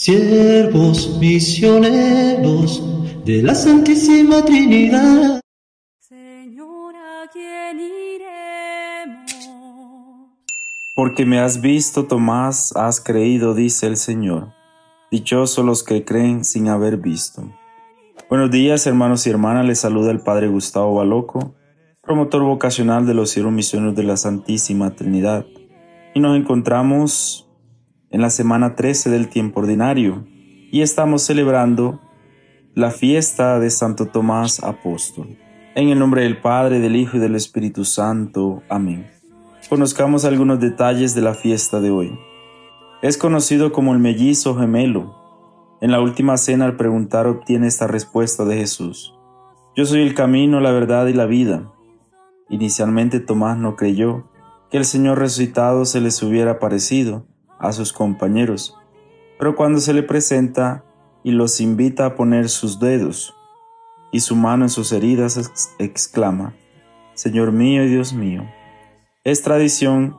siervos misioneros de la Santísima Trinidad. Señor, ¿a quién iremos? Porque me has visto, Tomás, has creído, dice el Señor. Dichosos los que creen sin haber visto. Buenos días, hermanos y hermanas, les saluda el Padre Gustavo Baloco, promotor vocacional de los siervos misioneros de la Santísima Trinidad. Y nos encontramos en la semana 13 del tiempo ordinario y estamos celebrando la fiesta de Santo Tomás Apóstol. En el nombre del Padre, del Hijo y del Espíritu Santo. Amén. Conozcamos algunos detalles de la fiesta de hoy. Es conocido como el mellizo gemelo. En la última cena al preguntar obtiene esta respuesta de Jesús. Yo soy el camino, la verdad y la vida. Inicialmente Tomás no creyó que el Señor resucitado se les hubiera parecido a sus compañeros, pero cuando se le presenta y los invita a poner sus dedos y su mano en sus heridas, exclama, Señor mío y Dios mío. Es tradición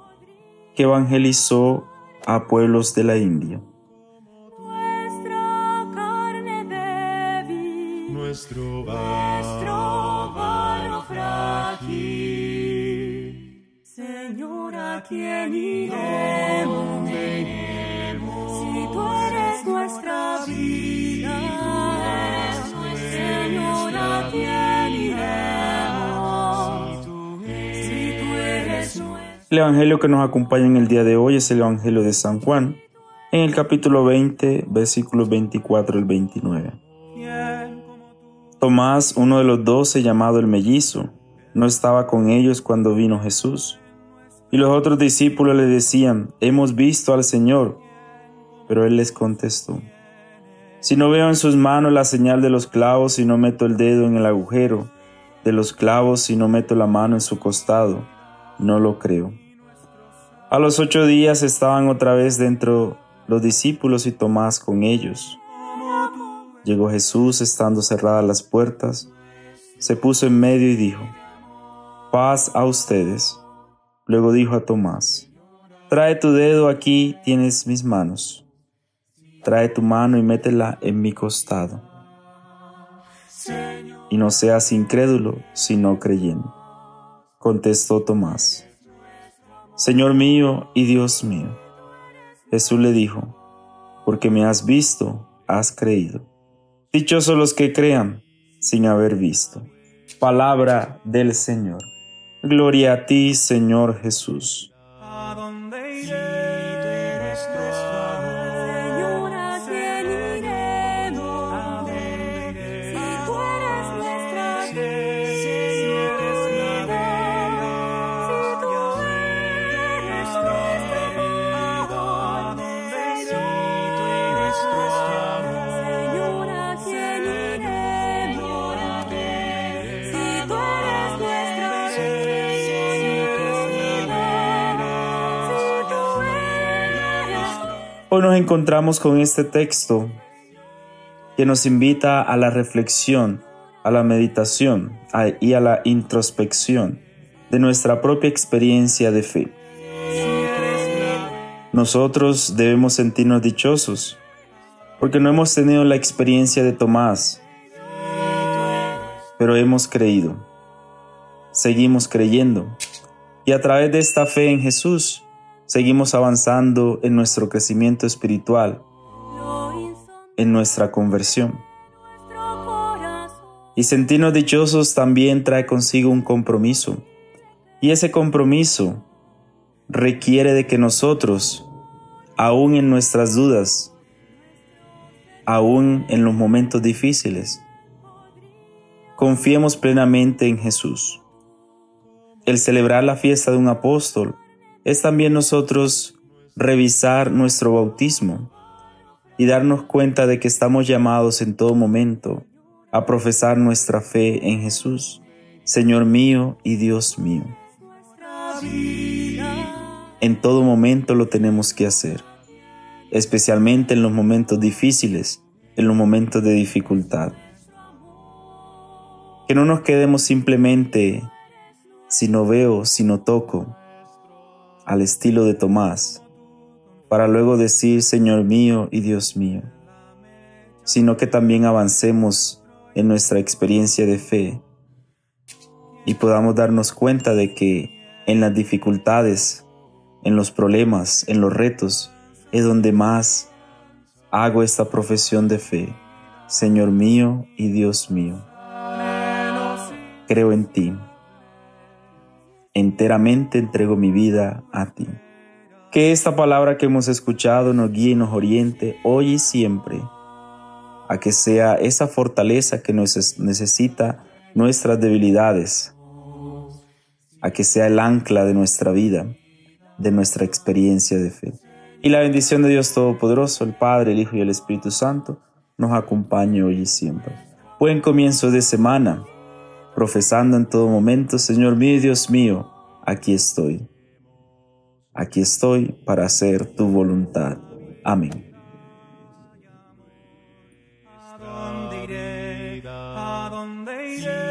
que evangelizó a pueblos de la India. Nuestra carne débil, nuestro nuestro barro frágil. Señor, ¿a quién iremos? Si tú eres nuestra vida, Señor, ¿a quién iremos? Si tú eres nuestra El Evangelio que nos acompaña en el día de hoy es el Evangelio de San Juan, en el capítulo 20, versículos 24 al 29. Tomás, uno de los doce llamado el mellizo, no estaba con ellos cuando vino Jesús. Y los otros discípulos le decían, hemos visto al Señor. Pero él les contestó, si no veo en sus manos la señal de los clavos y no meto el dedo en el agujero de los clavos y no meto la mano en su costado, no lo creo. A los ocho días estaban otra vez dentro los discípulos y Tomás con ellos. Llegó Jesús estando cerradas las puertas, se puso en medio y dijo, paz a ustedes. Luego dijo a Tomás, trae tu dedo aquí, tienes mis manos. Trae tu mano y métela en mi costado. Y no seas incrédulo, sino creyendo. Contestó Tomás, Señor mío y Dios mío. Jesús le dijo, porque me has visto, has creído. Dichosos los que crean sin haber visto. Palabra del Señor. Gloria a ti, Señor Jesús. Hoy nos encontramos con este texto que nos invita a la reflexión, a la meditación y a la introspección de nuestra propia experiencia de fe. Nosotros debemos sentirnos dichosos porque no hemos tenido la experiencia de Tomás, pero hemos creído. Seguimos creyendo y a través de esta fe en Jesús seguimos avanzando en nuestro crecimiento espiritual, en nuestra conversión. Y sentirnos dichosos también trae consigo un compromiso. Y ese compromiso requiere de que nosotros, aún en nuestras dudas, aún en los momentos difíciles, confiemos plenamente en Jesús. El celebrar la fiesta de un apóstol es también nosotros revisar nuestro bautismo y darnos cuenta de que estamos llamados en todo momento a profesar nuestra fe en Jesús, Señor mío y Dios mío. En todo momento lo tenemos que hacer, especialmente en los momentos difíciles, en los momentos de dificultad. Que no nos quedemos simplemente si no veo, si no toco, al estilo de Tomás, para luego decir Señor mío y Dios mío, sino que también avancemos en nuestra experiencia de fe y podamos darnos cuenta de que en las dificultades, en los problemas, en los retos, es donde más hago esta profesión de fe. Señor mío y Dios mío, creo en ti. Enteramente entrego mi vida a ti. Que esta palabra que hemos escuchado nos guíe y nos oriente hoy y siempre a que sea esa fortaleza que nos necesita nuestras debilidades, a que sea el ancla de nuestra vida, de nuestra experiencia de fe. Y la bendición de Dios Todopoderoso, el Padre, el Hijo y el Espíritu Santo, nos acompañe hoy y siempre. Buen comienzo de semana, profesando en todo momento, Señor mío y Dios mío, aquí estoy. Aquí estoy para hacer tu voluntad. Amén. ¿A dónde iré? ¿A dónde iré?